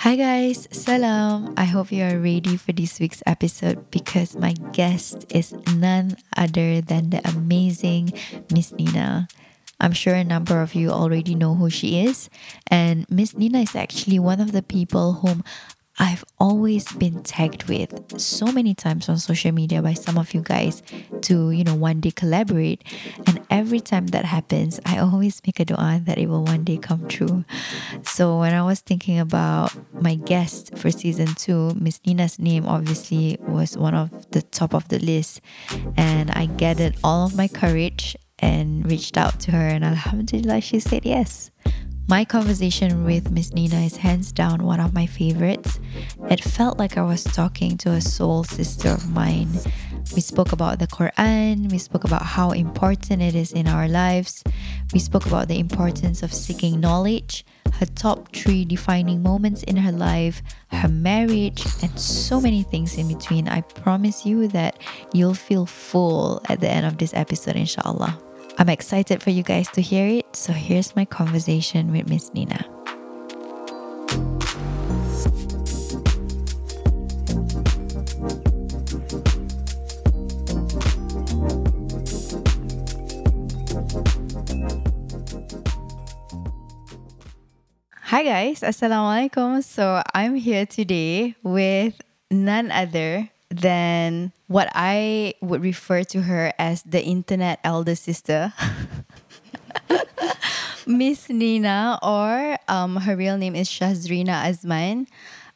Hi guys, salam. I hope you are ready for this week's episode because my guest is none other than the amazing Miss Nina. I'm sure a number of you already know who she is, and Miss Nina is actually one of the people whom I've always been tagged with so many times on social media by some of you guys to, you know, one day collaborate. And every time that happens, I always make a dua that it will one day come true. So when I was thinking about my guest for season two, Miss Nina's name obviously was one of the top of the list. And I gathered all of my courage and reached out to her, and Alhamdulillah, she said yes. My conversation with Miss Nina is hands down one of my favorites. It felt like I was talking to a soul sister of mine. We spoke about the Quran, we spoke about how important it is in our lives, we spoke about the importance of seeking knowledge, her top three defining moments in her life, her marriage, and so many things in between. I promise you that you'll feel full at the end of this episode, inshallah. I'm excited for you guys to hear it, so here's my conversation with Miss Nina. Hi guys, Assalamualaikum. So I'm here today with none other than what I would refer to her as the internet elder sister. Miss Nina, or um, her real name is Shazrina Azman.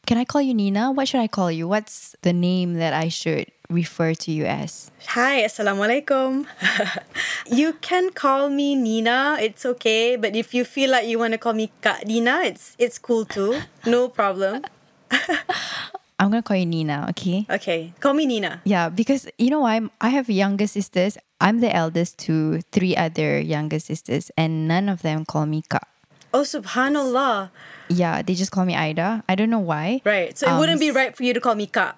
Can I call you Nina? What should I call you? What's the name that I should refer to you as? Hi, Assalamualaikum. you can call me Nina, it's okay. But if you feel like you want to call me Kak Nina, it's, it's cool too. No problem. I'm gonna call you Nina, okay? Okay, call me Nina. Yeah, because you know why? I have younger sisters. I'm the eldest to three other younger sisters, and none of them call me Ka. Oh, subhanallah. Yeah, they just call me Ida. I don't know why. Right, so it Um, wouldn't be right for you to call me Ka.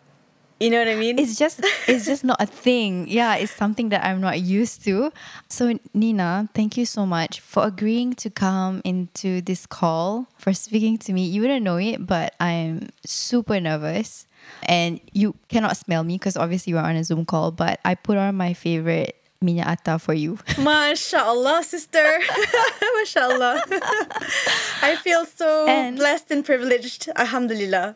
You know what I mean? It's just it's just not a thing. Yeah, it's something that I'm not used to. So Nina, thank you so much for agreeing to come into this call, for speaking to me. You wouldn't know it, but I'm super nervous. And you cannot smell me because obviously we're on a Zoom call, but I put on my favorite minyak atta for you. MashaAllah, sister. MashaAllah. I feel so And- blessed and privileged. Alhamdulillah.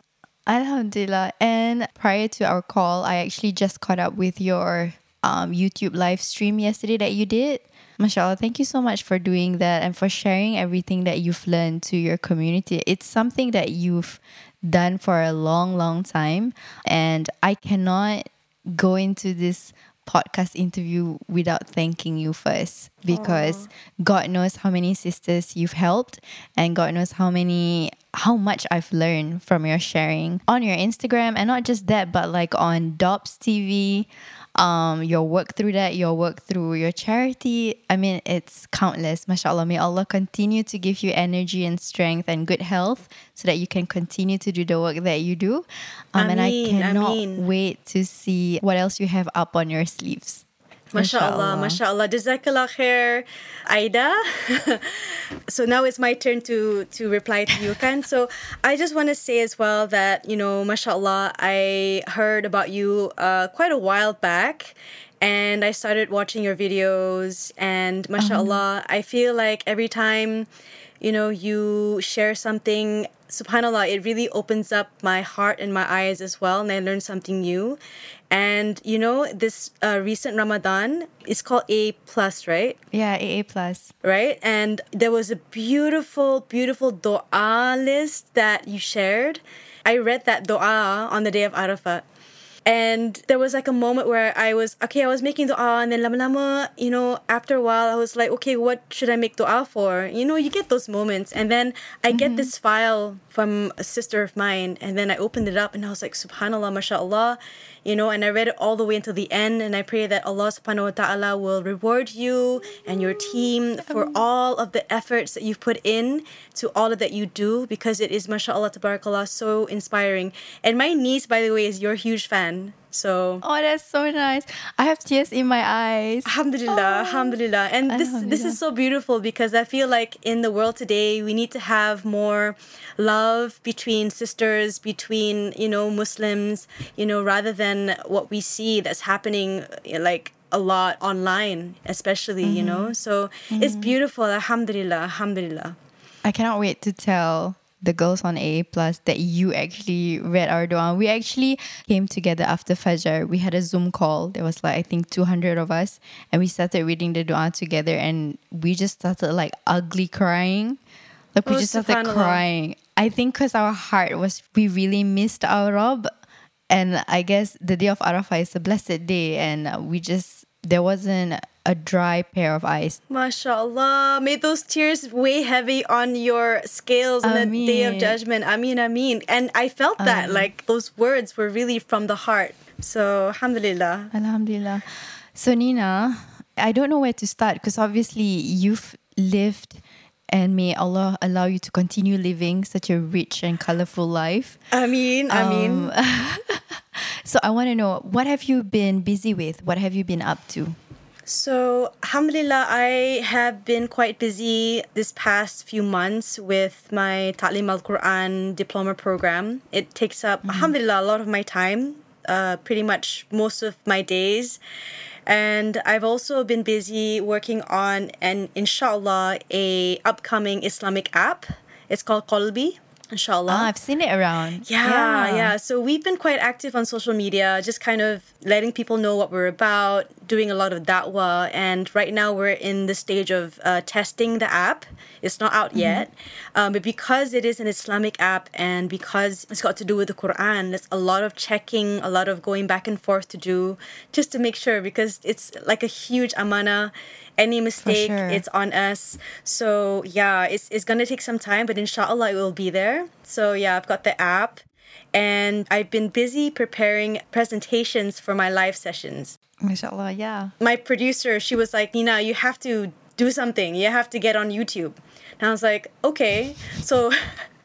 Alhamdulillah. And prior to our call, I actually just caught up with your um, YouTube live stream yesterday that you did. Mashallah, thank you so much for doing that and for sharing everything that you've learned to your community. It's something that you've done for a long, long time. And I cannot go into this podcast interview without thanking you first because God knows how many sisters you've helped and God knows how many how much I've learned from your sharing on your Instagram and not just that but like on Dops TV um your work through that your work through your charity. I mean it's countless. Mashallah may Allah continue to give you energy and strength and good health so that you can continue to do the work that you do. Um, and I cannot ameen. wait to see what else you have up on your sleeves MashaAllah, MashaAllah. Jazakallah khair, Aida. so now it's my turn to to reply to you, Kan. So I just want to say as well that, you know, MashaAllah, I heard about you uh, quite a while back. And I started watching your videos, and mashallah, I feel like every time, you know, you share something, subhanallah, it really opens up my heart and my eyes as well, and I learn something new. And you know, this uh, recent Ramadan is called A plus, right? yeah AA plus Right? And there was a beautiful, beautiful dua list that you shared. I read that dua on the day of Arafat. And there was like a moment where I was okay, I was making dua and then lama lama, you know, after a while I was like, okay, what should I make dua for? You know, you get those moments. And then I get this file from a sister of mine and then I opened it up and I was like, Subhanallah, mashallah, you know, and I read it all the way until the end and I pray that Allah subhanahu wa ta'ala will reward you and your team for all of the efforts that you've put in to all of that you do because it is mashallah tabarakallah so inspiring. And my niece, by the way, is your huge fan. So Oh, that's so nice. I have tears in my eyes. Alhamdulillah, oh. Alhamdulillah. And this this is so beautiful because I feel like in the world today we need to have more love between sisters, between, you know, Muslims, you know, rather than what we see that's happening eh, like a lot online, especially, you know. Mm-hmm. So it's mm-hmm. beautiful, Alhamdulillah, Alhamdulillah. I cannot wait to tell the girls on A plus that you actually read our dua. We actually came together after Fajr. We had a Zoom call. There was like I think two hundred of us, and we started reading the dua together. And we just started like ugly crying. Like we Oh, just started crying. I think because our heart was we really missed our Rabb, and I guess the day of Arafah is a blessed day, and we just there wasn't a dry pair of eyes. MashaAllah. May those tears weigh heavy on your scales on the day of Ameen. judgment. Ameen, Ameen. And I felt that, like, those words were really from the heart. So, Alhamdulillah. Alhamdulillah. So Nina, I don't know where to start because obviously you've lived and may Allah allow you to continue living such a rich and colorful life. Ameen, Ameen. So I want to know what have you been busy with? What have you been up to? So, Alhamdulillah, I have been quite busy this past few months with my Ta'lim al Quran diploma program. It takes up, Alhamdulillah, a lot of my time, uh, pretty much most of my days. And I've also been busy working on an, inshallah, a upcoming Islamic app. It's called Qalbi, inshallah. Ah, I've seen it around. Yeah, yeah, So we've been quite active on social media, just kind of letting people know what we're about, doing a lot of da'wah. And right now we're in the stage of uh, testing the app. It's not out yet. Um, but because it is an Islamic app and because it's got to do with the Quran, there's a lot of checking, a lot of going back and forth to do just to make sure because it's like a huge amana. Any mistake, sure. it's on us. So yeah, it's it's gonna take some time, but inshallah it will be there. So yeah, I've got the app and I've been busy preparing presentations for my live sessions. MashaAllah, yeah. My producer, she was like, Nina, you have to do something. You have to get on YouTube. And I was like, okay. So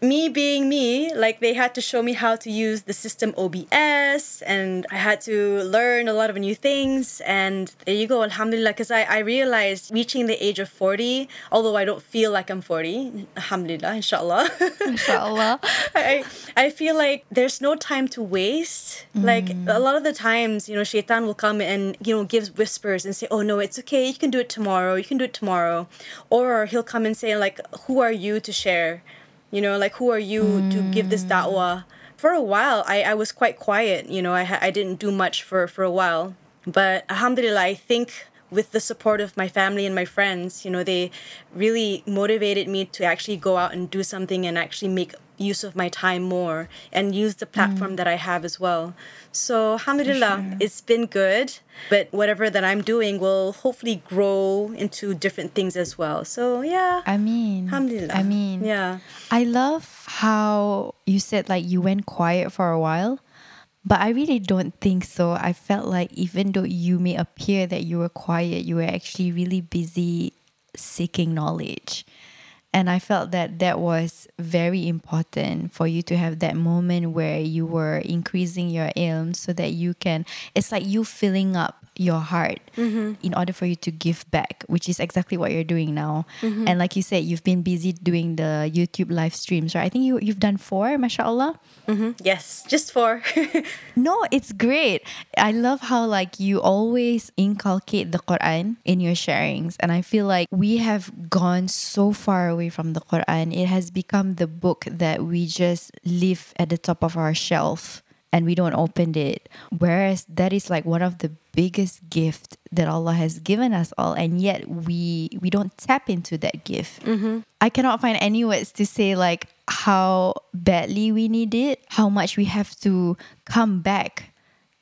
me being me, like they had to show me how to use the system OBS and I had to learn a lot of new things. And there you go, Alhamdulillah, because I, I realized reaching the age of 40, although I don't feel like I'm 40, Alhamdulillah, inshallah. inshallah. I, I feel like there's no time to waste. Like mm. a lot of the times, you know, shaitan will come and, you know, gives whispers and say, oh no, it's okay. You can do it tomorrow. You can do it tomorrow. Or he'll come and say like, who are you to share? You know, like who are you to give this hmm. da'wah? For a while, I, I was quite quiet. You know, I, I didn't do much for, for a while. But alhamdulillah, I think with the support of my family and my friends, you know, they really motivated me to actually go out and do something and actually make use of my time more and use the platform mm. that I have as well. So, alhamdulillah, it's been good, but whatever that I'm doing will hopefully grow into different things as well. So, yeah. I mean, Alhamdulillah. I mean, yeah. I love how you said like you went quiet for a while, but I really don't think so. I felt like even though you may appear that you were quiet, you were actually really busy seeking knowledge. And I felt that that was very important for you to have that moment where you were increasing your ilm so that you can, it's like you filling up your heart mm-hmm. in order for you to give back, which is exactly what you're doing now. Mm-hmm. And like you said, you've been busy doing the YouTube live streams, right? I think you, you've done four, mashallah. Mm-hmm. Yes, just for. No, it's great. I love how like you always inculcate the Quran in your sharings and I feel like we have gone so far away from the Quran. It has become the book that we just leave at the top of our shelf and we don't open it. Whereas that is like one of the biggest gift that Allah has given us all and yet we we don't tap into that gift. Mm-hmm. I cannot find any words to say like how badly we need it, how much we have to come back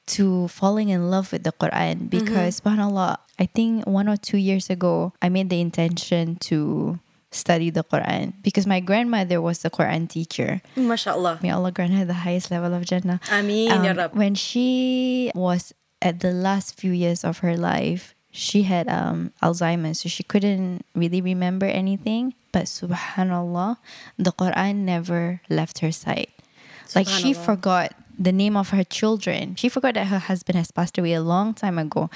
to falling in love with the Quran mm-hmm. because subhanallah, I think one or two years ago I made the intention to study the Quran because my grandmother was the Quran teacher. MashaAllah. May Allah grant her the highest level of Jannah. Ameen, Ya Um, Rab. when she was at the last few years of her life, she had um, Alzheimer's, so she couldn't really remember anything. But subhanallah, the Quran never left her side. Like she forgot the name of her children. She forgot that her husband has passed away a long time ago.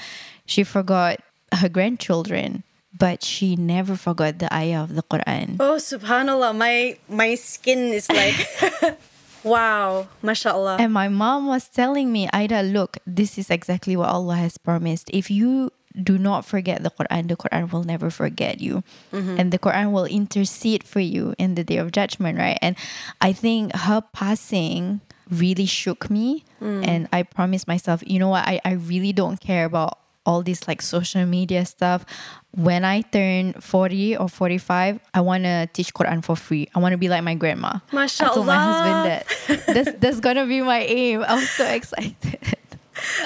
She forgot her grandchildren, but she never forgot the ayah of the Quran. Oh, subhanallah, my my skin is like wow, mashallah. And my mom was telling me, Ida, look, this is exactly what Allah has promised. If you do not forget the Quran, the Quran will never forget you. Mm-hmm. And the Quran will intercede for you in the day of judgment, right? And I think her passing really shook me. Mm. And I promised myself, you know what, I, I really don't care about all this like social media stuff. When I turn 40 or 45, I want to teach Quran for free. I want to be like my grandma. I told my husband that. That's, that's going to be my aim. I'm so excited.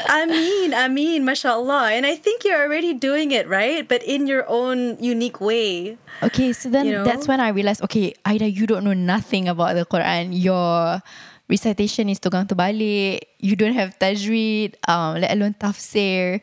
I mean, I mean, mashallah. And I think you're already doing it, right? But in your own unique way. Okay, so then You know? that's when I realized, okay, Aida, you don't know nothing about the Quran. Your recitation is tukang terbalik. You don't have tajweed, um, let alone tafsir.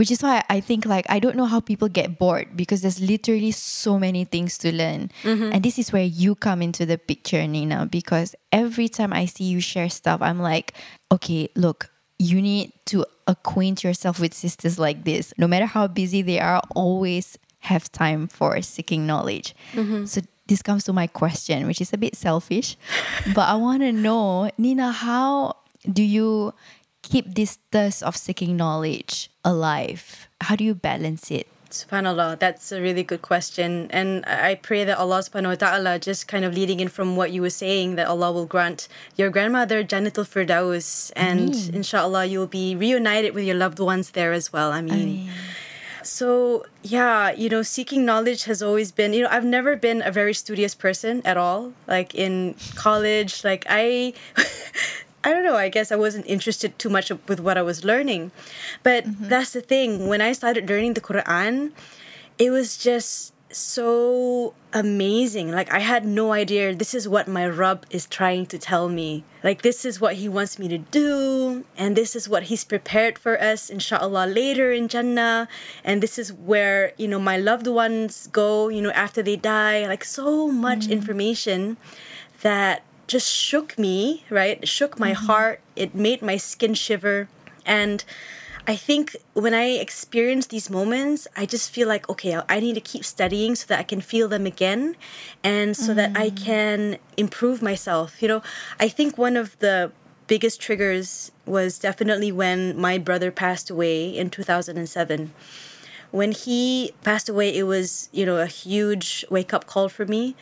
Which is why I think like I don't know how people get bored because there's literally so many things to learn. Mm-hmm. And this is where you come into the picture, Nina, because every time I see you share stuff, I'm like, okay, look, you need to acquaint yourself with sisters like this. No matter how busy they are, always have time for seeking knowledge. Mm-hmm. So this comes to my question, which is a bit selfish, but I want to know, Nina, how do you keep this thirst of seeking knowledge alive? How do you balance it? Subhanallah, that's a really good question. And I pray that Allah subhanahu wa ta'ala, just kind of leading in from what you were saying, that Allah will grant your grandmother Janatul Firdaus. And inshallah, you'll be reunited with your loved ones there as well. I mean, so yeah, you know, seeking knowledge has always been, you know, I've never been a very studious person at all. Like in college, like I. I don't know, I guess I wasn't interested too much with what I was learning. But mm-hmm. that's the thing. When I started learning the Quran, it was just so amazing. Like I had no idea this is what my Rabb is trying to tell me. Like this is what he wants me to do and this is what he's prepared for us inshallah later in Jannah and this is where, you know, my loved ones go, you know, after they die. Like so much mm-hmm. information that just shook me, right? It shook my mm-hmm. heart. It made my skin shiver. And I think when I experience these moments, I just feel like, okay, I need to keep studying so that I can feel them again and so that I mm-hmm. can improve myself. You know, I think one of the biggest triggers was definitely when my brother passed away in 2007 when he passed away, it was, you know, a huge wake up call for me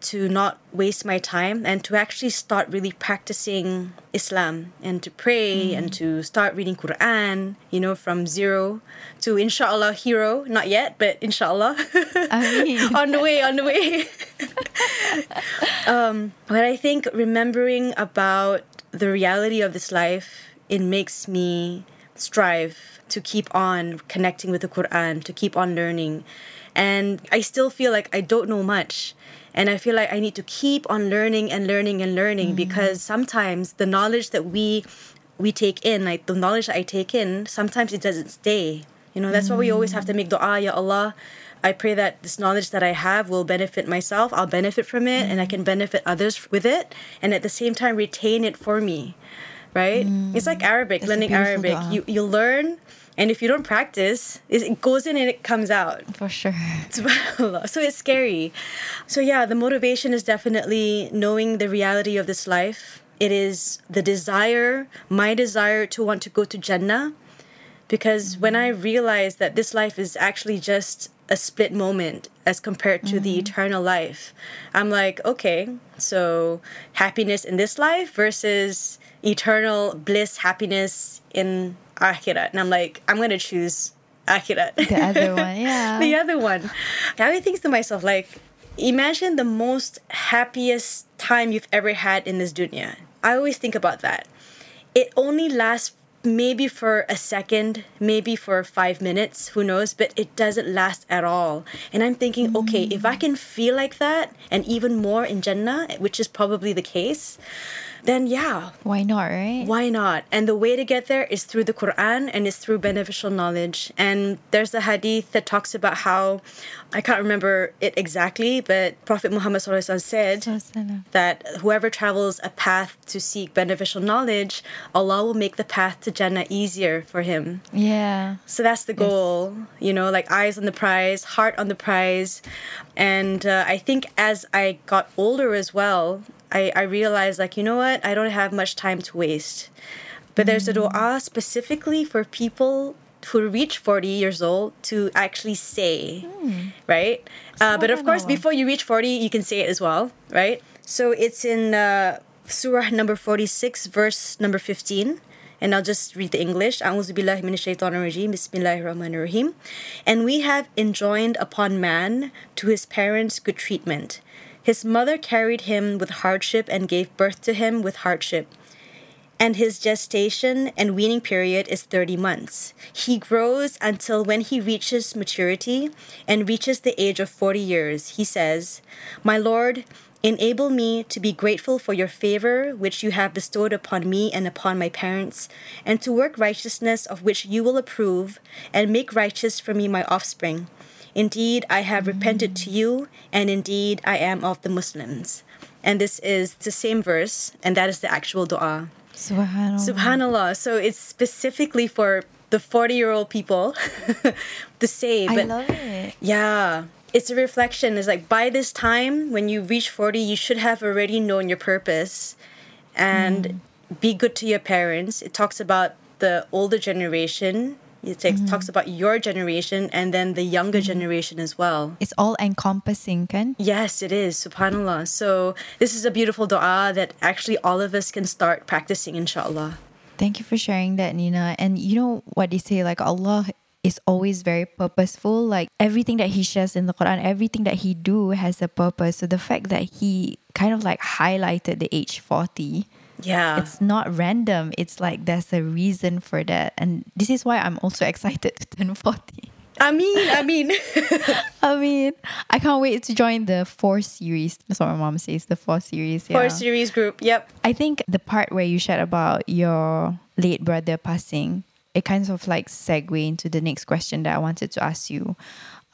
to not waste my time and to actually start really practicing Islam and to pray and to start reading Quran, you know, from zero to inshallah hero. Not yet, but inshallah. On the way, on the way. um, but I think remembering about the reality of this life, it makes me strive to keep on connecting with the Quran, to keep on learning. And I still feel like I don't know much. And I feel like I need to keep on learning and learning and learning mm-hmm. because sometimes the knowledge that we we take in, like the knowledge that I take in, sometimes it doesn't stay. You know, that's why we always have to make dua, Ya Allah. I pray that this knowledge that I have will benefit myself, I'll benefit from it, and I mm-hmm. can benefit others with it, and at the same time retain it for me. Right? Mm. It's like Arabic, That's learning Arabic. dua. You you learn and if you don't practice, it goes in and it comes out. For sure. So it's scary. So yeah, the motivation is definitely knowing the reality of this life. It is the desire, my desire to want to go to Jannah. Because mm-hmm. when I realized that this life is actually just a split moment as compared to the mm-hmm. eternal life, I'm like, okay, so happiness in this life versus eternal bliss, happiness in akhirat. And I'm like, I'm going to choose akhirat. The other one, yeah. the other one. I think to myself, like, imagine the most happiest time you've ever had in this dunya. I always think about that. It only lasts maybe for a second, maybe for five minutes, who knows, but it doesn't last at all. And I'm thinking, okay, if I can feel like that and even more in Jannah, which is probably the case, then yeah, Why not, right? why not? And the way to get there is through the Quran and it's through beneficial knowledge. And there's a hadith that talks about how, I can't remember it exactly, but Prophet Muhammad said that whoever travels a path to seek beneficial knowledge, Allah will make the path to Jannah easier for him. Yeah. So that's the goal, you know, like eyes on the prize, heart on the prize. And uh, I think as I got older as well, I, I realized like, you know what, I don't have much time to waste. But mm. there's a mm. dua specifically for people who reach 40 years old to actually say, mm. right? Uh, but of course, before you reach 40, you can say it as well, right? So it's in uh, Surah number 46, verse number 15 and I'll just read the English. Shaitanir rajim. Bismillahir rahmanir rahim. And we have enjoined upon man to his parents good treatment, his mother carried him with hardship and gave birth to him with hardship and his gestation and weaning period is 30 months. He grows until when he reaches maturity and reaches the age of 40 years. He says, My Lord, enable me to be grateful for your favor which you have bestowed upon me and upon my parents, and to work righteousness of which you will approve, and make righteous for me my offspring. Indeed, I have repented to you, and indeed, I am of the Muslims. And this is the same verse, and that is the actual dua. Subhanallah. Subhanallah. So it's specifically for the 40 year old people to say. I love it. yeah, it's a reflection. It's like by this time, when you reach 40, you should have already known your purpose and mm. be good to your parents. It talks about the older generation. It takes, talks mm-hmm. about your generation and then the younger mm-hmm. generation as well. It's all encompassing, kan? Yes, it is. Subhanallah. So, this is a beautiful dua that actually all of us can start practicing, inshallah. Thank you for sharing that, Nina. And you know what they say, like Allah is always very purposeful. Like everything that He shares in the Quran, everything that He do has a purpose. So the fact that He kind of like highlighted the age forty, Yeah. it's not random. It's like there's a reason for that, and this is why I'm also excited to turn forty. I mean, I mean, I mean, I can't wait to join the four series. That's what my mom says. The four series. Yeah. four series group. Yep. I think the part where you shared about your late brother passing, it kind of like segue into the next question that I wanted to ask you.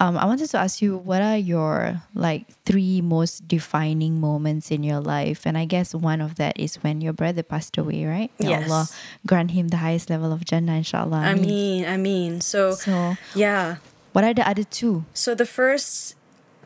Um, I wanted to ask you what are your like three most defining moments in your life, and I guess one of that is when your brother passed away, right? May Yes. Allah grant him the highest level of Jannah, inshallah. I mean, I mean. So, so yeah. what are the other two? So the first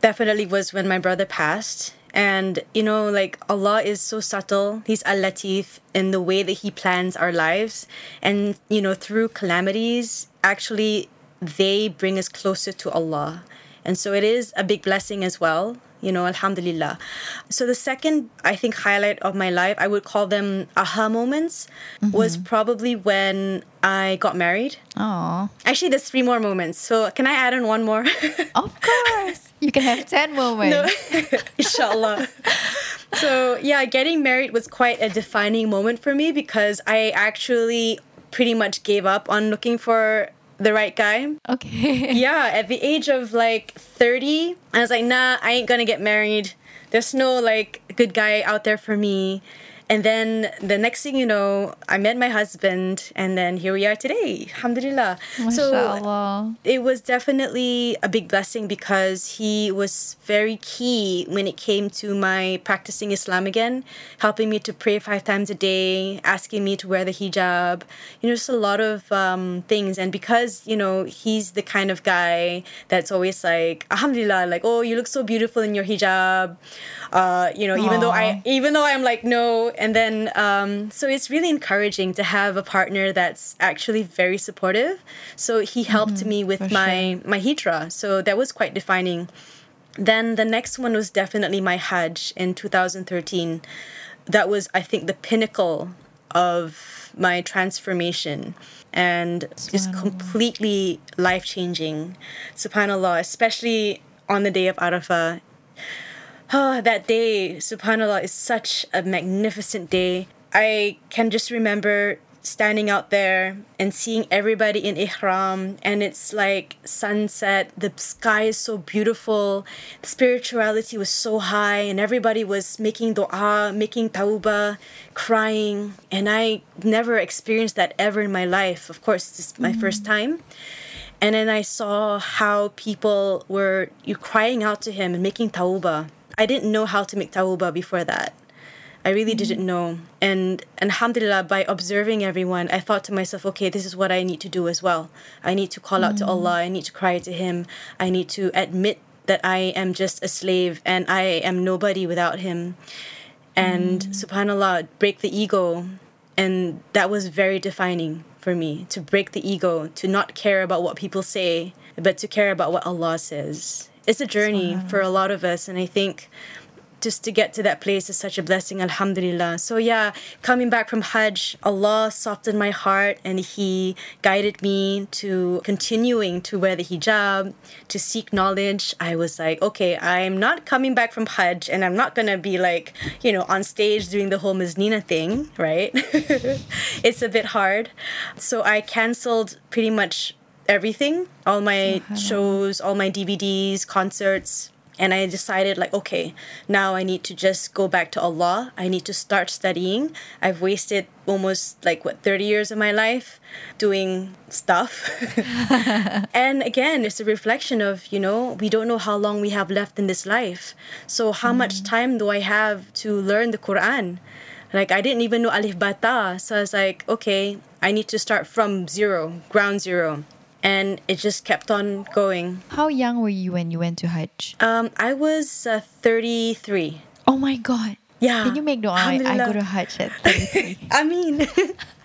definitely was when my brother passed. And, you know, like Allah is so subtle. He's Al Latif in the way that He plans our lives. And, you know, through calamities, actually, they bring us closer to Allah. And so it is a big blessing as well, you know, Alhamdulillah. So the second, I think, highlight of my life, I would call them aha moments, was mm-hmm. probably when I got married. Oh, Actually, there's three more moments. So can I add on one more? of course. you can have 10 moments. Inshallah. so yeah, getting married was quite a defining moment for me because I actually pretty much gave up on looking for the right guy. Okay. Yeah, at the age of like 30, I was like, nah, I ain't gonna get married. There's no like good guy out there for me. And then the next thing you know, I met my husband, and then here we are today. Alhamdulillah. So it was definitely a big blessing because he was very key when it came to my practicing Islam again, helping me to pray five times a day, asking me to wear the hijab, you know, just a lot of um, things. And because, you know, he's the kind of guy that's always like, Alhamdulillah, like, oh, you look so beautiful in your hijab. Uh, you know, even though I, even though I'm like, no. And then, um, so it's really encouraging to have a partner that's actually very supportive. So he helped me with my my hijra. So that was quite defining. Then the next one was definitely my Hajj in 2013. That was, I think, the pinnacle of my transformation and just completely life changing. Subhanallah, especially on the day of Arafah. Oh, that day, subhanAllah, is such a magnificent day. I can just remember standing out there and seeing everybody in ihram and it's like sunset the sky is so beautiful the spirituality was so high and everybody was making dua making tawbah crying. And i never experienced that ever in my life. Of course this is my first mm-hmm. time. And then i saw how people were you crying out to him and making tawbah i didn't know how to make tawbah before that I really mm-hmm. didn't know. And, and alhamdulillah, by observing everyone, I thought to myself, okay, this is what I need to do as well. I need to call out to mm-hmm. Allah. I need to cry to Him. I need to admit that I am just a slave and I am nobody without Him. And mm-hmm. subhanAllah, break the ego. And that was very defining for me to break the ego, to not care about what people say, but to care about what Allah says. It's a journey for a lot of us. And I think just to get to that place is such a blessing alhamdulillah. So yeah coming back from hajj allah softened my heart and he guided me to continuing to wear the hijab to seek knowledge. I was like okay i'm not coming back from hajj and i'm not gonna be like you know on stage doing the whole Nina thing right? It's a bit hard. So i canceled pretty much everything all my shows all my dvds concerts and I decided like okay now I need to just go back to Allah. I need to start studying. I've wasted almost like what 30 years of my life doing stuff. And again it's a reflection of you know we don't know how long we have left in this life. So how much mm-hmm. time do I have to learn the Quran? Like I didn't even know alif bata. So I was like okay I need to start from zero ground zero and it just kept on going. How young were you when you went to Hajj? Um, I was uh, 33. Oh my God. Yeah. Can you make dua? I, I go to Hajj at 33. I mean,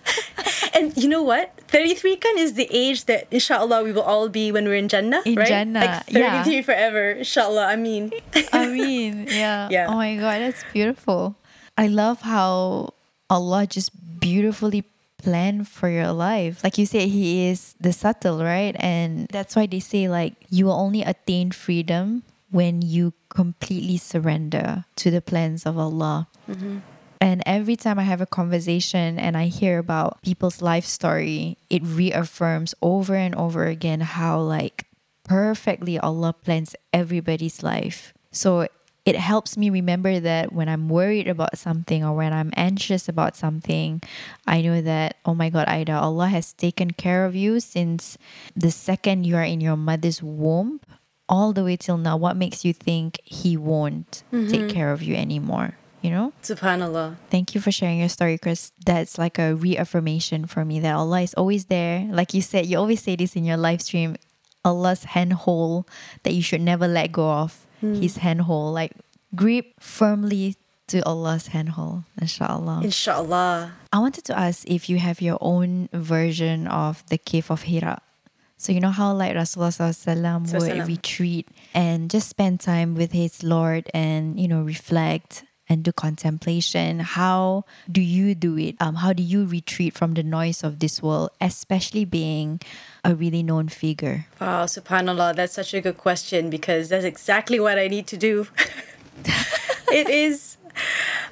and you know what? 33 kan is the age that inshallah we will all be when we're in Jannah, In right? Jannah, Like 33 yeah. forever, inshallah. I mean, I mean, yeah. Yeah. Oh my God, that's beautiful. I love how Allah just beautifully planned for your life. Like you said, He is the subtle, right? And that's why they say, like, you will only attain freedom when you completely surrender to the plans of Allah. Mm-hmm. And every time I have a conversation and I hear about people's life story, it reaffirms over and over again how like perfectly Allah plans everybody's life. So it helps me remember that when I'm worried about something or when I'm anxious about something, I know that, oh my God, Ida, Allah has taken care of you since the second you are in your mother's womb all the way till now. What makes you think He won't take mm-hmm. care of you anymore? You know? subhanallah. Thank you for sharing your story, Chris. That's like a reaffirmation for me that Allah is always there. Like you said, you always say this in your live stream Allah's handhold that you should never let go of. His handhold. Like grip firmly to Allah's handhold, inshallah. Inshallah. I wanted to ask if you have your own version of the cave of Hira. So you know how like Rasulullah would retreat and just spend time with his Lord and you know reflect and do contemplation. How do you do it? Um, how do you retreat from the noise of this world, especially being a really known figure? Wow, subhanallah, that's such a good question because that's exactly what I need to do. it is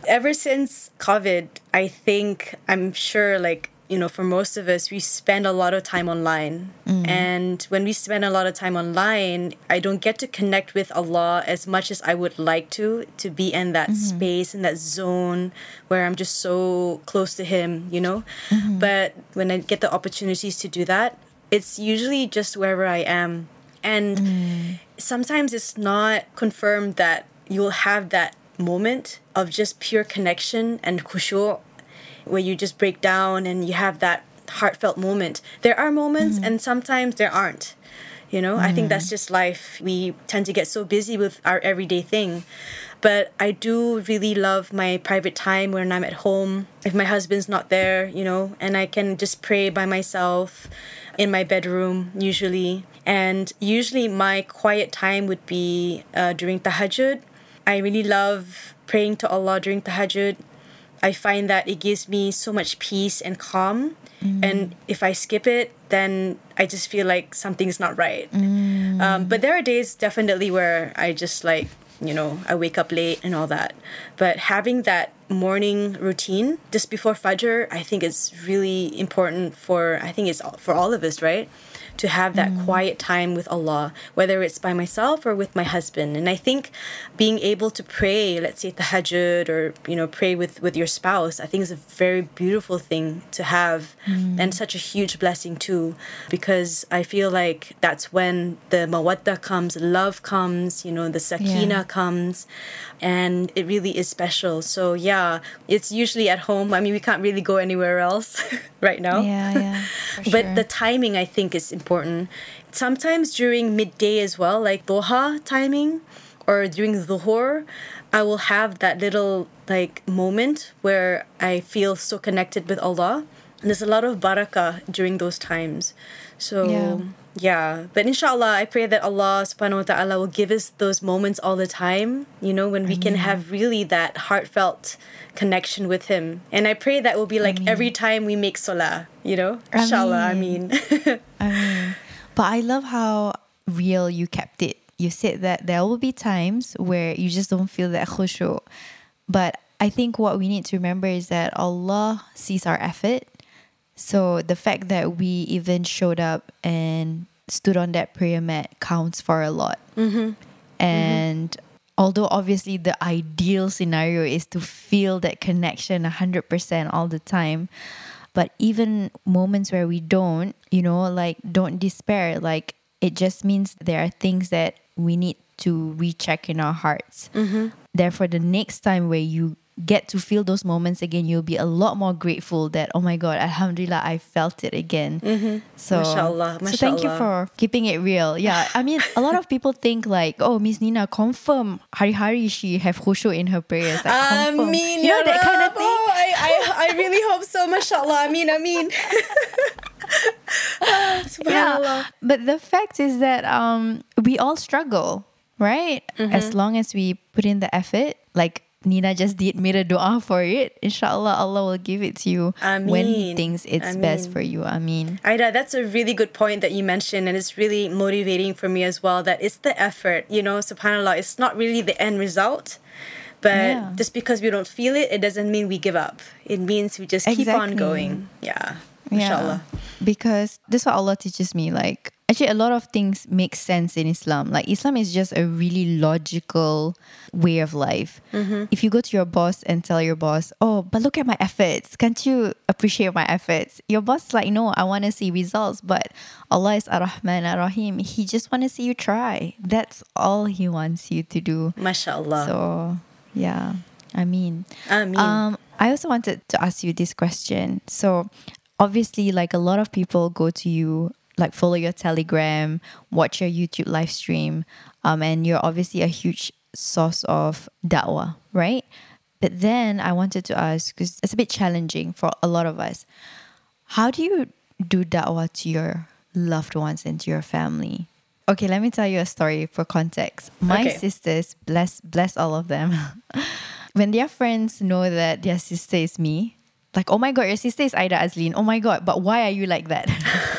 ever since COVID, I think I'm sure like you know, for most of us, we spend a lot of time online. Mm-hmm. And when we spend a lot of time online, I don't get to connect with Allah as much as I would like to, to be in that mm-hmm. space, in that zone where I'm just so close to Him, you know? Mm-hmm. But when I get the opportunities to do that, it's usually just wherever I am. And mm. sometimes it's not confirmed that you'll have that moment of just pure connection and khushu' where you just break down and you have that heartfelt moment. There are moments and sometimes there aren't. You know, I think that's just life. We tend to get so busy with our everyday thing. But I do really love my private time when I'm at home. If my husband's not there, you know, and I can just pray by myself in my bedroom usually. And usually my quiet time would be uh, during tahajjud. I really love praying to Allah during tahajjud. I find that it gives me so much peace and calm. And if I skip it, then I just feel like something's not right. Um, but there are days definitely where I just like you know, I wake up late and all that. But having that morning routine just before Fajr, I think is really important for, I think it's for all of us, right? To have that mm. quiet time with Allah, whether it's by myself or with my husband. And I think being able to pray, let's say tahajjud or, you know, pray with, with your spouse, I think is a very beautiful thing to have mm. and such a huge blessing too, because I feel like that's when the mawadda comes, love comes, you know, the sakina yeah. comes, and it really is special. So yeah, it's usually at home. I mean, we can't really go anywhere else right now. Yeah, yeah. but sure. the timing, I think, is important. Sometimes during midday as well, like Duha timing or during dhuhr, I will have that little like moment where I feel so connected with Allah. And there's a lot of barakah during those times. So yeah. Yeah. But inshallah, I pray that Allah subhanahu wa ta'ala will give us those moments all the time, you know, when we can have really that heartfelt connection with him. And I pray that will be like every time we make salah, you know? Inshallah, I mean. I mean. But I love how real you kept it. You said that there will be times where you just don't feel that khushu. But I think what we need to remember is that Allah sees our effort. So the fact that we even showed up and stood on that prayer mat counts for a lot. Mm-hmm. And mm-hmm although obviously the ideal scenario is to feel that connection 100% all the time but even moments where we don't you know like don't despair like it just means there are things that we need to recheck in our hearts mm-hmm. therefore the next time where you get to feel those moments again, you'll be a lot more grateful that, oh my God, Alhamdulillah, I felt it again. Mm-hmm. So, mashallah, mashallah. so thank you for keeping it real. Yeah, I mean, a lot of people think like, oh, Miss Nina, confirm hari-hari she have khushu in her prayers. Like, I mean, you know that kind of thing? Oh, I, I, I really hope so, mashallah. I mean, I mean. yeah, but the fact is that um, we all struggle, right? Mm-hmm. As long as we put in the effort, like Nina just did made a dua for it. Inshallah, Allah will give it to you Ameen. when He thinks it's Ameen. best for you. I mean, Aida, that's a really good point that you mentioned, and it's really motivating for me as well. That it's the effort, you know, Subhanallah. It's not really the end result, but yeah. just because we don't feel it, it doesn't mean we give up. It means we just exactly. keep on going. Yeah, inshallah. Yeah. Because this is what Allah teaches me. Like actually a lot of things make sense in Islam. Like Islam is just a really logical way of life. Mm-hmm. If you go to your boss and tell your boss, "Oh, but look at my efforts. Can't you appreciate my efforts?" Your boss is like, "No, I want to see results." But Allah is Ar-Rahman Ar-Rahim. He just want to see you try. That's all he wants you to do. Mashallah. So, yeah. I mean, I mean. Um, I also wanted to ask you this question. So, obviously, like a lot of people go to you like follow your Telegram, watch your YouTube live stream, um, and you're obviously a huge source of da'wah, right? But then I wanted to ask because it's a bit challenging for a lot of us. How do you do da'wah to your loved ones and to your family? Okay, let me tell you a story for context. My okay. sisters, bless bless all of them. when their friends know that their sister is me, like, oh my god, your sister is Aida Azlin. Oh my god, but why are you like that?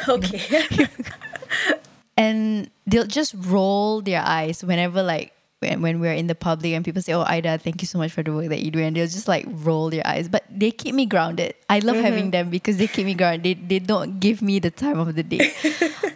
okay. and they'll just roll their eyes whenever like when, when we're in the public and people say, Oh Ida, thank you so much for the work that you do and they'll just like roll their eyes. But they keep me grounded. I love mm-hmm. having them because they keep me grounded. They they don't give me the time of the day.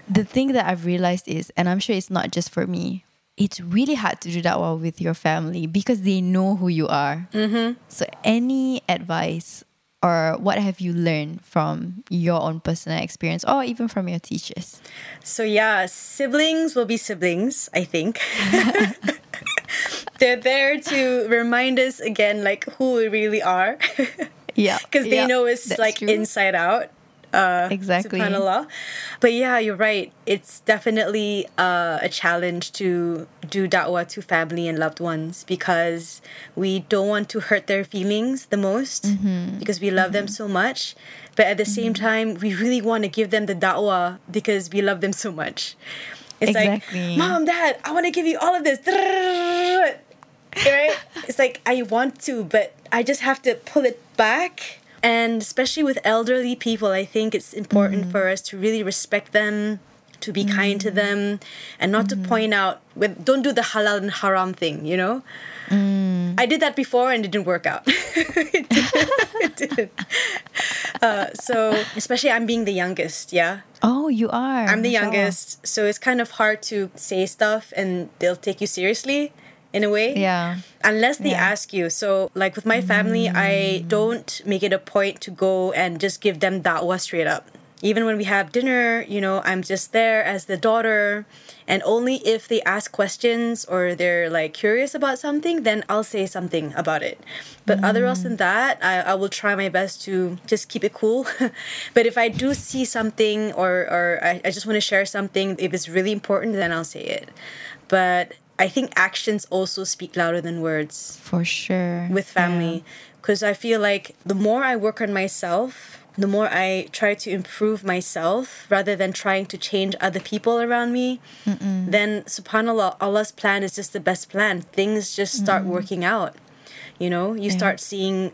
the thing that I've realized is, and I'm sure it's not just for me, it's really hard to do da'wah with your family because they know who you are. Mm-hmm. So any advice or what have you learned from your own personal experience or even from your teachers? So, yeah, siblings will be siblings, I think. They're there to remind us again, like, who we really are. yeah. Because they yeah, know us, like, true. inside out uh, exactly subhanallah but yeah you're right it's definitely uh, a challenge to do da'wah to family and loved ones because we don't want to hurt their feelings the most mm-hmm. because we love mm-hmm. them so much but at the mm-hmm. same time we really want to give them the da'wah because we love them so much it's exactly. like mom dad i want to give you all of this right it's like i want to but i just have to pull it back and especially with elderly people, I think it's important mm-hmm. for us to really respect them, to be kind to them and not to point out with don't do the halal and haram thing you know I did that before and it didn't work out. it didn't. It didn't. Uh, so, especially I'm being the youngest, yeah. Oh, you are. I'm the youngest, so it's kind of hard to say stuff and they'll take you seriously in a way. Yeah. Unless they Yeah. ask you. So, like with my family, I mm. don't make it a point to go and just give them that da'wah straight up. Even when we have dinner, you know, I'm just there as the daughter. And only if they ask questions or they're like curious about something, then I'll say something about it. But other else than mm. that, I, I will try my best to just keep it cool. but if I do see something or, or I, I just want to share something, if it's really important, then I'll say it. But I think actions also speak louder than words For sure. with family because I feel like the more I work on myself, the more I try to improve myself rather than trying to change other people around me, then subhanAllah, Allah's plan is just the best plan. Things just start working out. You know, you start seeing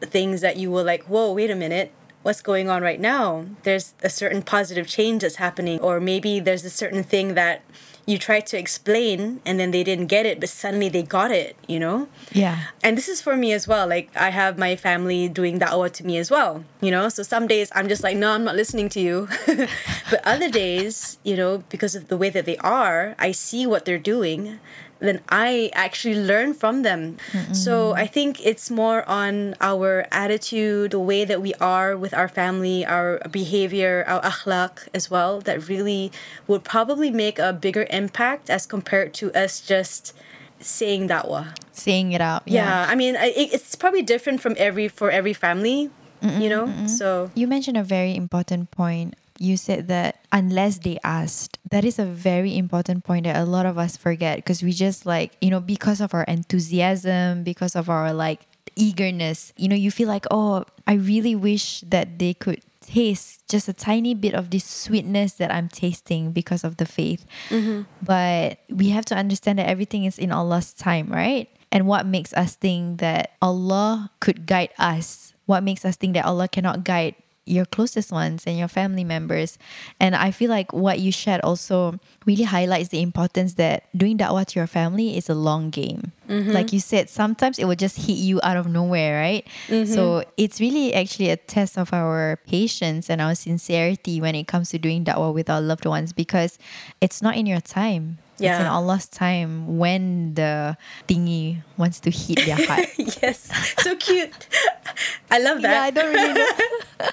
things that you were like, whoa, wait a minute. What's going on right now? There's a certain positive change that's happening, or maybe there's a certain thing that you tried to explain and then they didn't get it, but suddenly they got it, you know? Yeah. And this is for me as well. Like I have my family doing da'wah to me as well, you know? So some days I'm just like, no, I'm not listening to you. but other days, you know, because of the way that they are, I see what they're doing. Then I actually learn from them. So I think it's more on our attitude, the way that we are with our family, our behavior, our akhlaq as well, that really would probably make a bigger impact as compared to us just saying da'wah. Saying it out. Yeah, I mean, it, it's probably different from every for every family, you know. So You mentioned a very important point. You said that unless they asked, that is a very important point that a lot of us forget because we just like, you know, because of our enthusiasm, because of our like eagerness, you know, you feel like, oh, I really wish that they could taste just a tiny bit of this sweetness that I'm tasting because of the faith. Mm-hmm. But we have to understand that everything is in Allah's time, right? And what makes us think that Allah could guide us? What makes us think that Allah cannot guide your closest ones and your family members? And I feel like what you shared also really highlights the importance that doing da'wah to your family is a long game. Mm-hmm. Like you said, sometimes it will just hit you out of nowhere, right? Mm-hmm. So it's really actually a test of our patience and our sincerity when it comes to doing da'wah with our loved ones because it's not in your time. It's in Allah's time when the thingy wants to hit their heart. yes, so cute. I love that. yeah, I don't really know.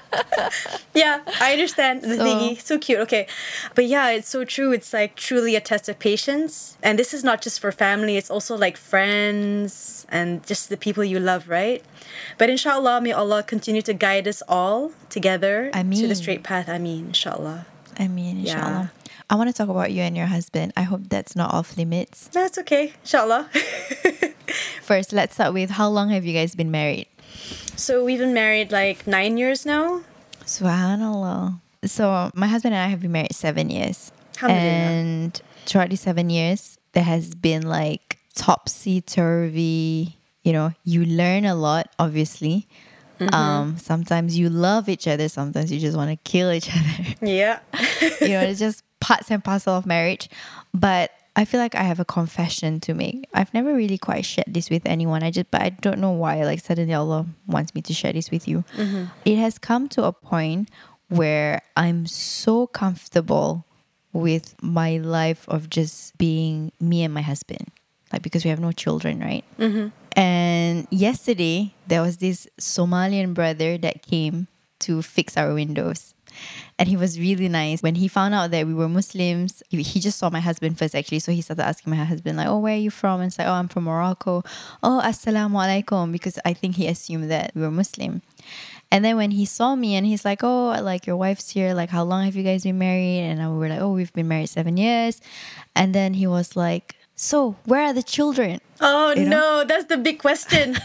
Yeah, I understand the So- thingy. So cute. Okay, but yeah, it's so true. It's like truly a test of patience, and this is not just for family. It's also like friends and just the people you love, right? But inshallah, may Allah continue to guide us all together to Ameen. the straight path. I mean, inshallah. I mean, Yeah. inshallah. I want to talk about you and your husband. I hope that's not off limits. That's okay, inshallah. First, let's start with how long have you guys been married? So we've been married like nine years now. Subhanallah. So my husband and I have been married seven years. And throughout these seven years, there has been like topsy turvy. You know, you learn a lot, obviously. Mm-hmm. Um, sometimes you love each other, sometimes you just want to kill each other. Yeah. you know, it's just parts and parcel of marriage. But I feel like I have a confession to make. I've never really quite shared this with anyone. I just, but I don't know why. Like suddenly Allah wants me to share this with you. Mm-hmm. It has come to a point where I'm so comfortable with my life of just being me and my husband, like because we have no children, right? Mm-hmm. And yesterday there was this Somalian brother that came to fix our windows. And he was really nice. When he found out that we were Muslims, he, he just saw my husband first actually. So he started asking my husband, like, oh, where are you from? And it's like, oh, I'm from Morocco. Oh, assalamu alaikum. Because I think he assumed that we were Muslim. And then when he saw me and he's like, oh, like your wife's here. Like, how long have you guys been married? And we were like, oh, we've been married seven years. And then he was like, so where are the children? Oh You know? no, that's the big question.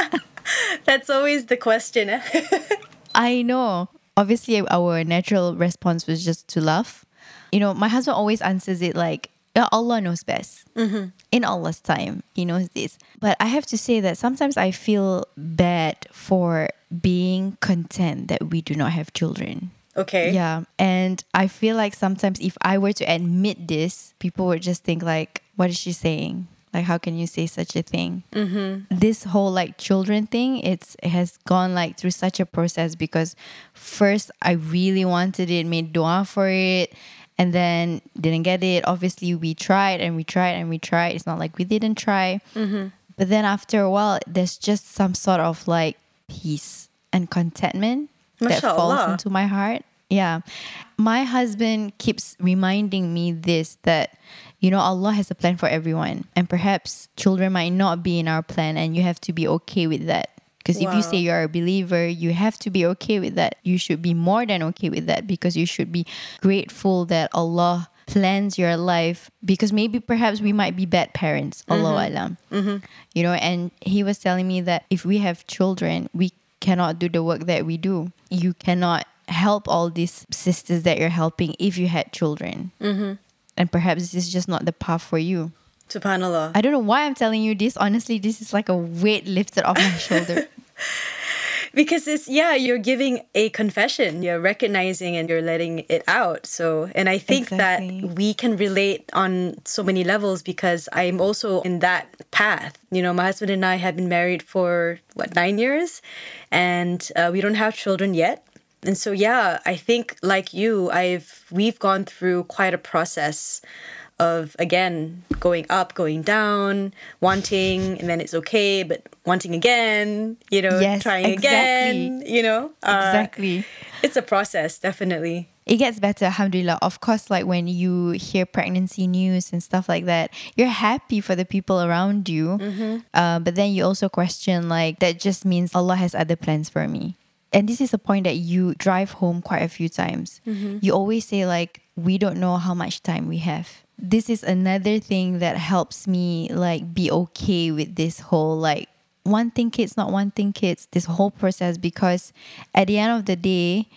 that's always the question. I know. Obviously, our natural response was just to laugh. You know, my husband always answers it like, "Yeah, Allah knows best. Mm-hmm. In Allah's time, He knows this. But I have to say that sometimes I feel bad for being content that we do not have children. Okay. Yeah. And I feel like sometimes if I were to admit this, people would just think like, what is she saying? Like, how can you say such a thing? Mm-hmm. This whole like children thing, it's it has gone like through such a process because first I really wanted it, made dua for it, and then didn't get it. Obviously, we tried and we tried and we tried. It's not like we didn't try. But then after a while, there's just some sort of like peace and contentment that falls into my heart. Yeah. My husband keeps reminding me this that, you know, Allah has a plan for everyone. And perhaps children might not be in our plan, and you have to be okay with that. Because if you say you're a believer, you have to be okay with that. You should be more than okay with that because you should be grateful that Allah plans your life. Because maybe perhaps we might be bad parents mm-hmm. Allah alam. Mm-hmm. You know and he was telling me that if we have children we cannot do the work that we do. You cannot help all these sisters that you're helping if you had children mm-hmm. And perhaps this is just not the path for you. Subhanallah. i don't know why i'm telling you this. Honestly this is like a weight lifted off my shoulder. Because it's yeah you're giving a confession. You're recognizing and you're letting it out. So and i think Exactly. that we can relate on so many levels because i'm also in that path. You know my husband and i have been married for what nine years? And uh, we don't have children yet and so yeah i think like you i've we've gone through quite a process of again going up going down wanting and then it's okay but wanting again you know Yes, trying again you know? Uh, exactly. it's a process definitely. It gets better alhamdulillah. Of course like when you hear pregnancy news and stuff like that you're happy for the people around you uh, but then you also question like that just means allah has other plans for me and this is a point that you drive home quite a few times. Mm-hmm. You always say like we don't know how much time we have. This is another thing that helps me like be okay with this whole like one thing kids not one thing kids this whole process. Because at the end of the day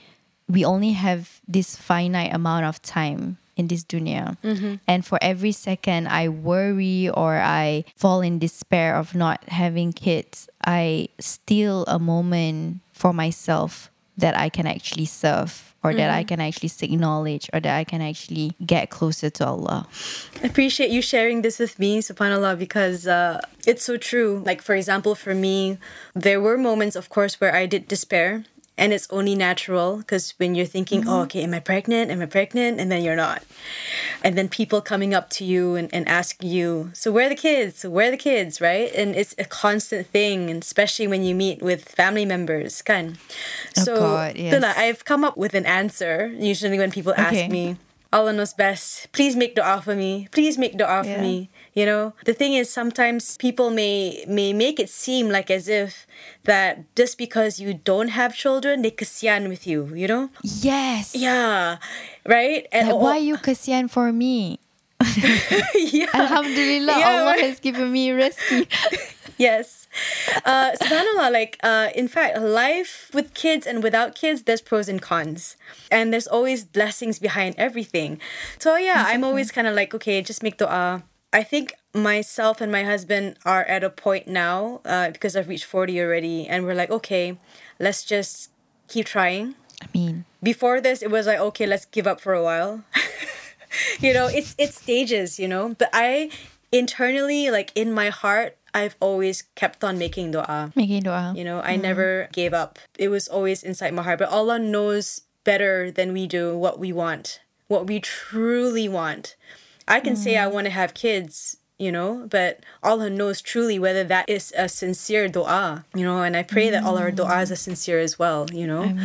we only have this finite amount of time in this dunya. Mm-hmm. And for every second I worry or I fall in despair of not having kids, I steal a moment for myself that I can actually serve or that I can actually seek knowledge or that I can actually get closer to Allah. I appreciate you sharing this with me, subhanAllah, because uh, it's so true. Like, for example, for me, there were moments, of course, where I did despair. And it's only natural because when you're thinking, oh, mm-hmm. okay, am I pregnant? Am I pregnant? And then you're not. And then people coming up to you and, and asking you, so where are the kids? So where are the kids, right? And it's a constant thing, and especially when you meet with family members, kan? Oh, so, God, yes. Tula, I've come up with an answer usually when people Okay. ask me, Allah knows best. Please make dua for me. Please make dua for Yeah. me. You know, the thing is sometimes people may may make it seem like as if that just because you don't have children, they kasian with you. You know? Yes. Yeah, right. And Like, why you kasihan for me? yeah. Alhamdulillah, Yeah, Allah has given me rizki. yes. Uh, subhanallah, like, uh, in fact, life with kids and without kids, there's pros and cons. And there's always blessings behind everything. So, yeah, I'm always kind of like, okay, just make dua. I think myself and my husband are at a point now uh, because I've reached 40 already. And we're like, okay, let's just keep trying. I mean, Before this, it was like, okay, let's give up for a while. you know, it's it's stages, you know. But I internally, like in my heart, I've always kept on making dua. making dua. You know, I never gave up. It was always inside my heart. But Allah knows better than we do what we want, what we truly want. I can say I mm. want to have kids, you know, but Allah knows truly whether that is a sincere dua, you know, and I pray that all our du'as are mm. sincere as well, you know.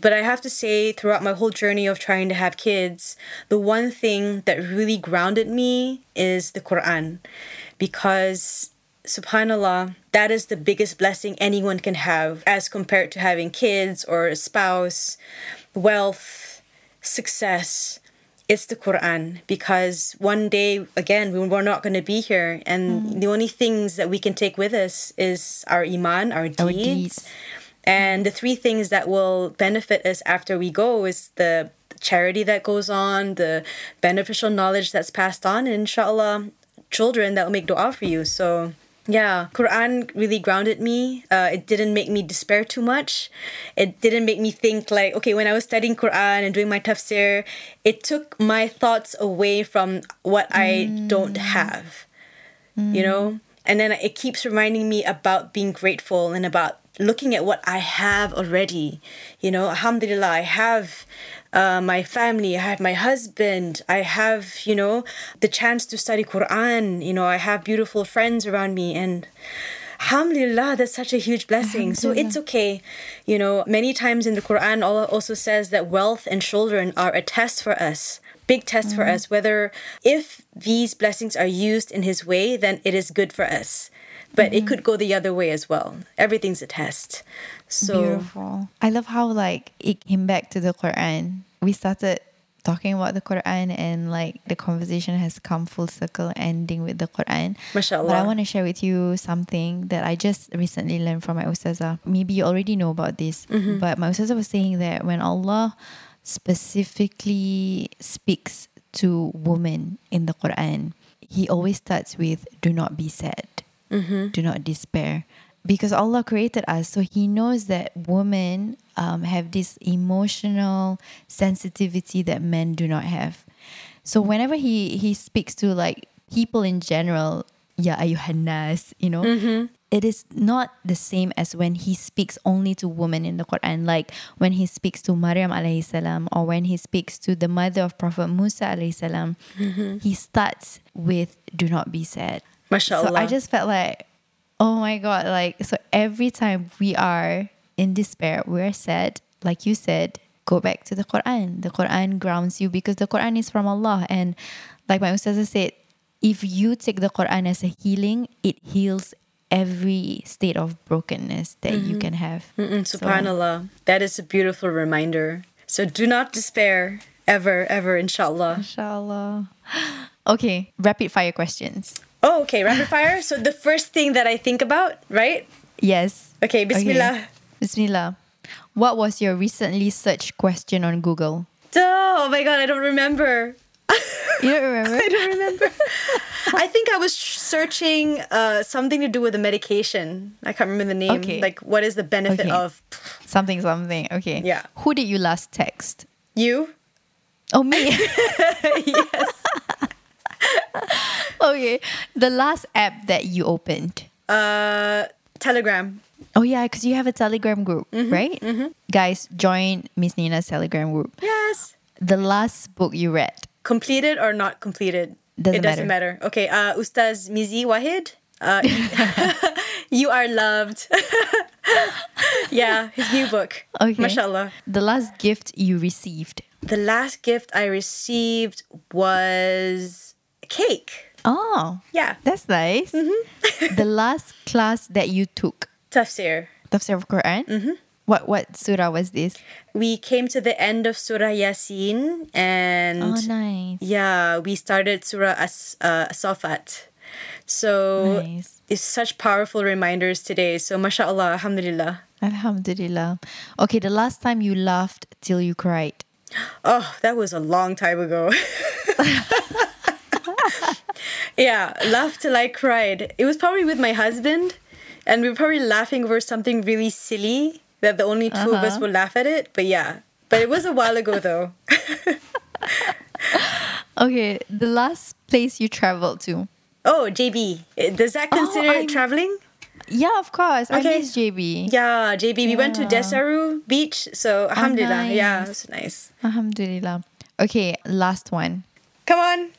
But I have to say, throughout my whole journey of trying to have kids, the one thing that really grounded me is the Quran. Because subhanallah that is the biggest blessing anyone can have as compared to having kids or a spouse wealth success it's the quran because one day again we- we're not going to be here. And mm. the only things that we can take with us is our iman our deeds, Our deeds. and the three things that will benefit us after we go is the charity that goes on the beneficial knowledge that's passed on and inshallah children that will make dua for you. So Yeah, Quran really grounded me. Uh, it didn't make me despair too much. It didn't make me think like, okay, when I was studying Quran and doing my tafsir, it took my thoughts away from what I don't have. You know? And then it keeps reminding me about being grateful and about looking at what I have already. You know, Alhamdulillah, I have uh, my family, I have my husband, I have, you know, the chance to study Quran, you know, I have beautiful friends around me and Alhamdulillah, that's such a huge blessing. So it's okay. You know, many times in the Quran, Allah also says that wealth and children are a test for us, big test for us. Whether if these blessings are used in His way, then it is good for us. But it could go the other way as well. Everything's a test. So Beautiful. I love how like it came back to the Quran. We started talking about the Quran and like the conversation has come full circle ending with the Quran. Mashallah. But I want to share with you something that I just recently learned from my ustazah. Maybe you already know about this, mm-hmm. but my ustazah was saying that when Allah specifically speaks to women in the Quran, he always starts with do not be sad. Mm-hmm. Do not despair. Because Allah created us, so He knows that women um, have this emotional sensitivity that men do not have. So whenever He He speaks to like people in general, ya ayuhannas, you know, it is not the same as when He speaks only to women in the Quran. Like when He speaks to Maryam alayhi salam, or when He speaks to the mother of Prophet Musa alayhi salam, He starts with "Do not be sad." Mashallah. So I just felt like, oh my God, like, so every time we are in despair, we're sad, like you said, go back to the Quran. The Quran grounds you because the Quran is from Allah. And like my Ustazah said, if you take the Quran as a healing, it heals every state of brokenness that you mm-hmm. can have. Mm-mm, So- Subhanallah. that is a beautiful reminder. So do not despair ever, ever, inshallah. Inshallah. Okay, rapid fire questions. Oh, okay, rapid fire. So the first thing that I think about, right? Yes. Okay, Bismillah. Bismillah. What was your recently searched question on Google? Oh my god, I don't remember. You don't remember? I don't remember. I think I was searching uh, something to do with a medication. I can't remember the name. Okay. Like, what is the benefit Okay. of something, something. Okay. Yeah. Who did you last text? you? Oh, me. yes. okay. The last app that you opened. Uh, Telegram. Oh, yeah, because you have a Telegram group, Mm-hmm, right? Guys, join Miss Nina's Telegram group. Yes. The last book you read. Completed or not completed? Doesn't it doesn't matter. Okay. Uh, Ustaz Mizi Wahid. Uh, you are loved. yeah, his new book. Okay. Mashallah. The last gift you received. The last gift I received was a cake. Oh, Yeah. that's nice. Mm-hmm. the last class that you took. Tafsir. Tafsir of Quran? Mm-hmm. What, what surah was this? We came to the end of Surah Yasin and Oh, nice. yeah, we started Surah As uh, Safat. So Nice. it's such powerful reminders today. So mashallah, alhamdulillah. Alhamdulillah. Okay, the last time you laughed till you cried. Oh, that was a long time ago. yeah, laughed till I cried. It was probably with my husband, and we were probably laughing over something really silly that the only 2 of us Uh-huh. would laugh at it. But yeah, but it was a while ago though. Okay, the last place you traveled to. oh, JB. Eh, Does that consider I'm- traveling? Yeah, of course. I Okay. miss JB. Yeah, JB. We went to Yeah. Desaru Beach, so alhamdulillah. Yeah, it was nice. Alhamdulillah. Okay, last one. Come on.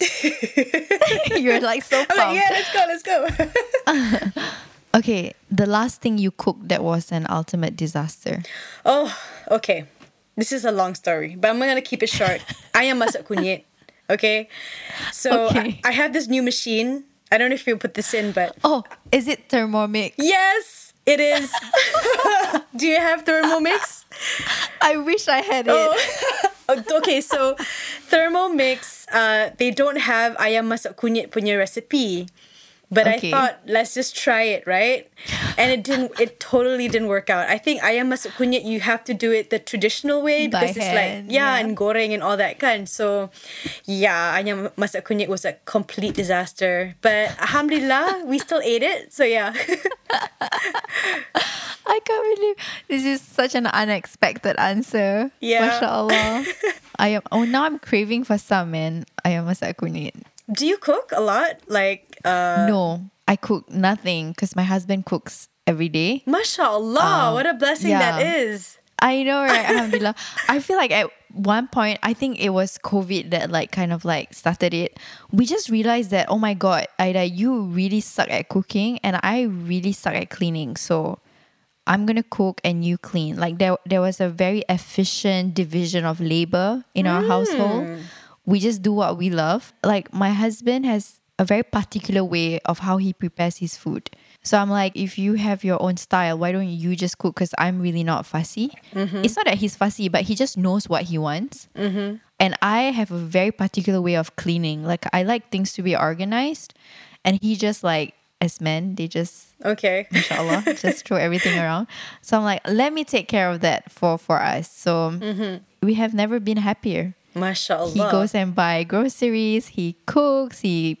You're like so I'm like, yeah, let's go, let's go. Okay, the last thing you cooked that was an ultimate disaster. Oh, okay. This is a long story, but I'm gonna keep it short. Ayam masak kunyit. Okay, so Okay. I, I have this new machine. I don't know if you put this in, but Oh, is it Thermomix? yes, it is. Do you have Thermomix? I wish I had it. Oh. okay, so Thermomix, uh, they don't have ayam masak kunyit punya recipe. But Okay. I thought let's just try it, right? And it didn't. It totally didn't work out. I think ayam masak kunyit you have to do it the traditional way By because it's hand, like yeah, yeah. and goreng and all that kind. So yeah, ayam masak kunyit was a complete disaster. But alhamdulillah, we still ate it. So yeah. I can't believe this is such an unexpected answer. Yeah. Mashallah. I am oh now I'm craving for some man. Ayam masak kunyit. Do you cook a lot? Like uh, no, I cook nothing because my husband cooks every day. mashallah, Um, what a blessing that yeah. is. I know, right? Alhamdulillah. I feel like at one point, I think it was COVID that like kind of like started it. We just realized that, oh my God, Aida, you really suck at cooking and I really suck at cleaning. So I'm gonna cook and you clean. Like there there was a very efficient division of labor in our household. We just do what we love. Like my husband has a very particular way of how he prepares his food. So I'm like, if you have your own style, why don't you just cook? Because I'm really not fussy. Mm-hmm. It's not that he's fussy, but he just knows what he wants. Mm-hmm. And I have a very particular way of cleaning. Like I like things to be organized, and he just like as men, they just Okay. inshallah just throw everything around so i'm like let me take care of that for for us so mm-hmm. we have never been happier Mashallah. he goes and buy groceries he cooks he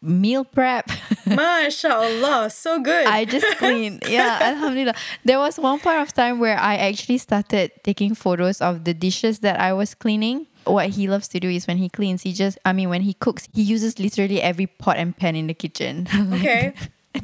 meal prep Mashallah, so good. I just clean. Yeah, alhamdulillah. There was one point of time where I actually started taking photos of the dishes that I was cleaning. What he loves to do is when he cleans, he just, I mean, when he cooks, he uses literally every pot and pan in the kitchen. okay.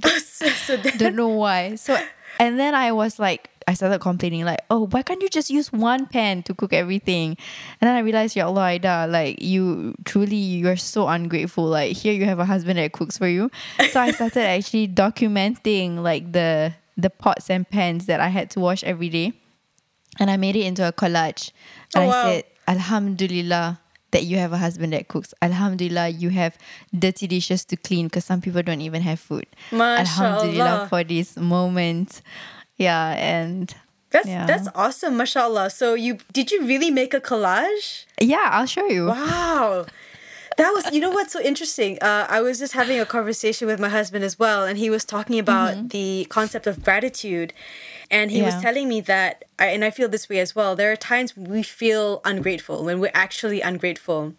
so, so that, don't know why. So and then I was like I started complaining like, oh, why can't you just use one pan to cook everything? And then I realized, Ya Allah, Aida, like you truly you're so ungrateful. Like here you have a husband that cooks for you. So I started actually documenting like the the pots and pans that I had to wash every day. And I made it into a collage. Oh, and Oh, I said, Alhamdulillah that you have a husband that cooks. Alhamdulillah you have dirty dishes to clean because some people don't even have food. Alhamdulillah for this moment. Yeah, and That's Yeah. that's awesome, mashallah. So you did you really make a collage? yeah, I'll show you. Wow. That was, you know what's so interesting? Uh, I was just having a conversation with my husband as well, and he was talking about the concept of gratitude. And he was telling me that, and I feel this way as well, there are times we feel ungrateful, when we're actually ungrateful.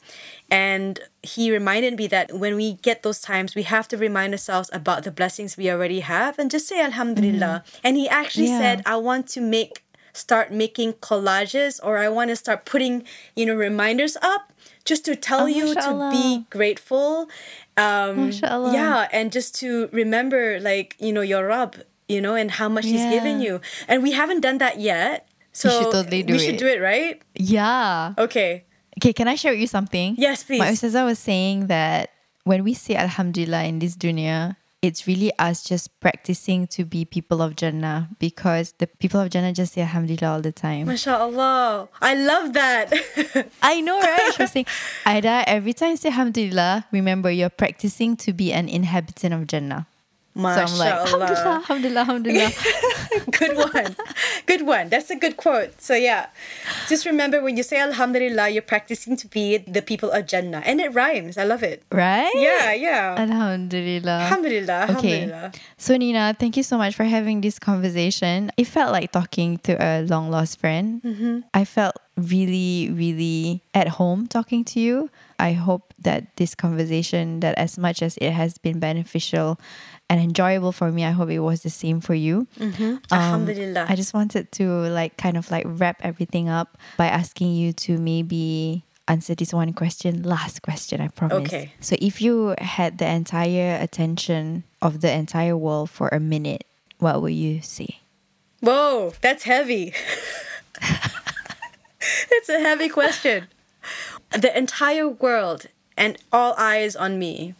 And he reminded me that when we get those times, we have to remind ourselves about the blessings we already have and just say Alhamdulillah. And he actually Yeah. said, I want to make start making collages or I want to start putting, you know, reminders up just to tell Oh, you to be grateful. Um yeah, and just to remember like, you know, your Rabb, you know, and how much he's given you. And we haven't done that yet. So should totally do we should do it, right? Yeah. Okay. Okay, can I share with you something? Yes, please. My Ustazah was saying that when we say Alhamdulillah in this dunya, it's really us just practicing to be people of Jannah because the people of Jannah just say Alhamdulillah all the time. MashaAllah. I love that. I know, right? She was saying, Aida, every time you say Alhamdulillah, remember you're practicing to be an inhabitant of Jannah. So I'm like, Alhamdulillah, Alhamdulillah, Alhamdulillah. good one. Good one. That's a good quote. So yeah. Just remember when you say Alhamdulillah, you're practicing to be the people of Jannah. And it rhymes. I love it. right? Yeah, yeah. Alhamdulillah. Alhamdulillah. Okay. Alhamdulillah. So Nina, thank you so much for having this conversation. It felt like talking to a long lost friend. Mm-hmm. I felt really, really at home talking to you. I hope that this conversation, that as much as it has been beneficial and enjoyable for me, I hope it was the same for you. Um, Alhamdulillah. I just wanted to like kind of like wrap everything up by asking you to maybe answer this one question. Last question, I promise. Okay. So if you had the entire attention of the entire world for a minute, what would you say? Whoa, that's heavy. it's a heavy question. The entire world and all eyes on me.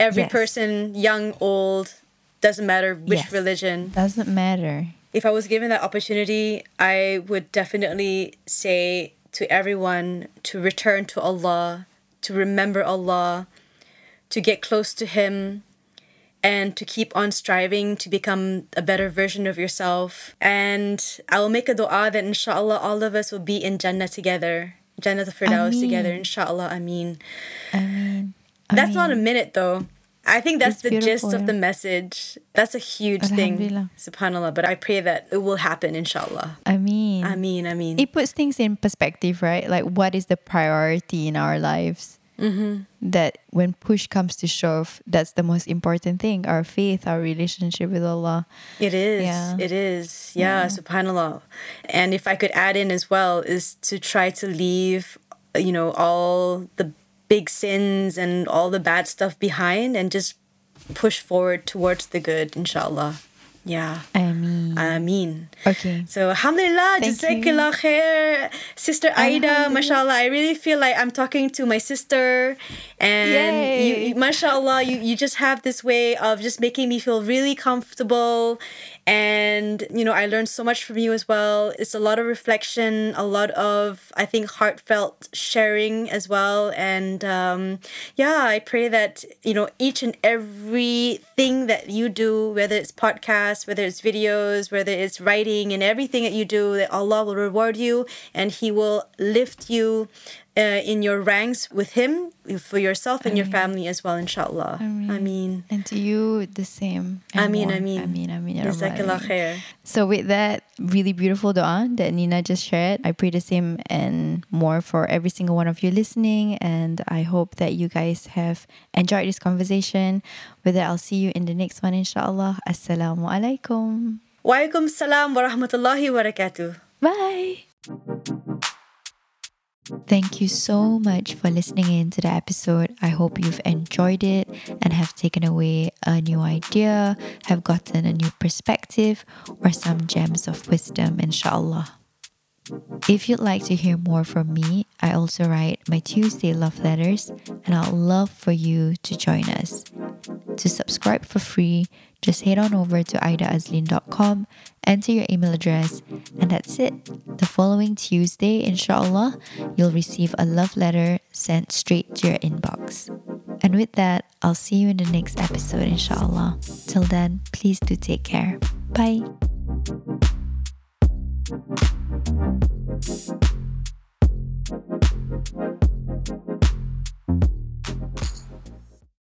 Every Yes. person, young, old, doesn't matter which Yes. religion. Doesn't matter. If I was given that opportunity, I would definitely say to everyone to return to Allah, to remember Allah, to get close to Him, and to keep on striving to become a better version of yourself. And I will make a dua that inshallah all of us will be in Jannah together. Jannah the Firdaus Ameen. together, inshallah, Ameen. I mean, That's not a minute though. I think that's the gist beautiful, of the message. That's a huge thing, subhanallah. But I pray that it will happen, inshallah. I mean, I mean, I mean. it puts things in perspective, right? Like, what is the priority in our lives? Mm-hmm. That when push comes to shove, that's the most important thing our faith, our relationship with Allah. It is. Yeah. It is. Yeah, subhanallah. And if I could add in as well is to try to leave, you know, all the big sins and all the bad stuff behind and just push forward towards the good, inshallah. Yeah. I mean, Ameen. okay. So alhamdulillah, jazakallah khair. Sister Aida, mashallah. I really feel like I'm talking to my sister and you, you mashallah, you, you just have this way of just making me feel really comfortable and you know, I learned so much from you as well. It's a lot of reflection, a lot of I think heartfelt sharing as well and um yeah, I pray that you know each and every thing that you do, whether it's podcasts, whether it's videos, whether it's writing, and everything that you do, that Allah will reward you and He will lift you uh, in your ranks with Him for yourself and your family as well, inshallah. I mean, And to you, the same. Ameen, more. Ameen. Ameen, Ameen. Jazakallah khair. So with that really beautiful dua that Nina just shared, I pray the same and more for every single one of you listening. And I hope that you guys have enjoyed this conversation. With that, I'll see you in the next one, inshallah. Assalamu alaikum. Wa alaikum salam wa rahmatullahi wa barakatuh. Bye. Thank you so much for listening in to the episode. I hope you've enjoyed it and have taken away a new idea, have gotten a new perspective, or some gems of wisdom, inshallah. If you'd like to hear more from me, I also write my Tuesday love letters, and I'd love for you to join us. To subscribe for free, just head on over to aidaazlin.com, enter your email address, and that's it. The following Tuesday, inshallah, you'll receive a love letter sent straight to your inbox. And with that, I'll see you in the next episode, inshallah. Till then, please do take care. Bye.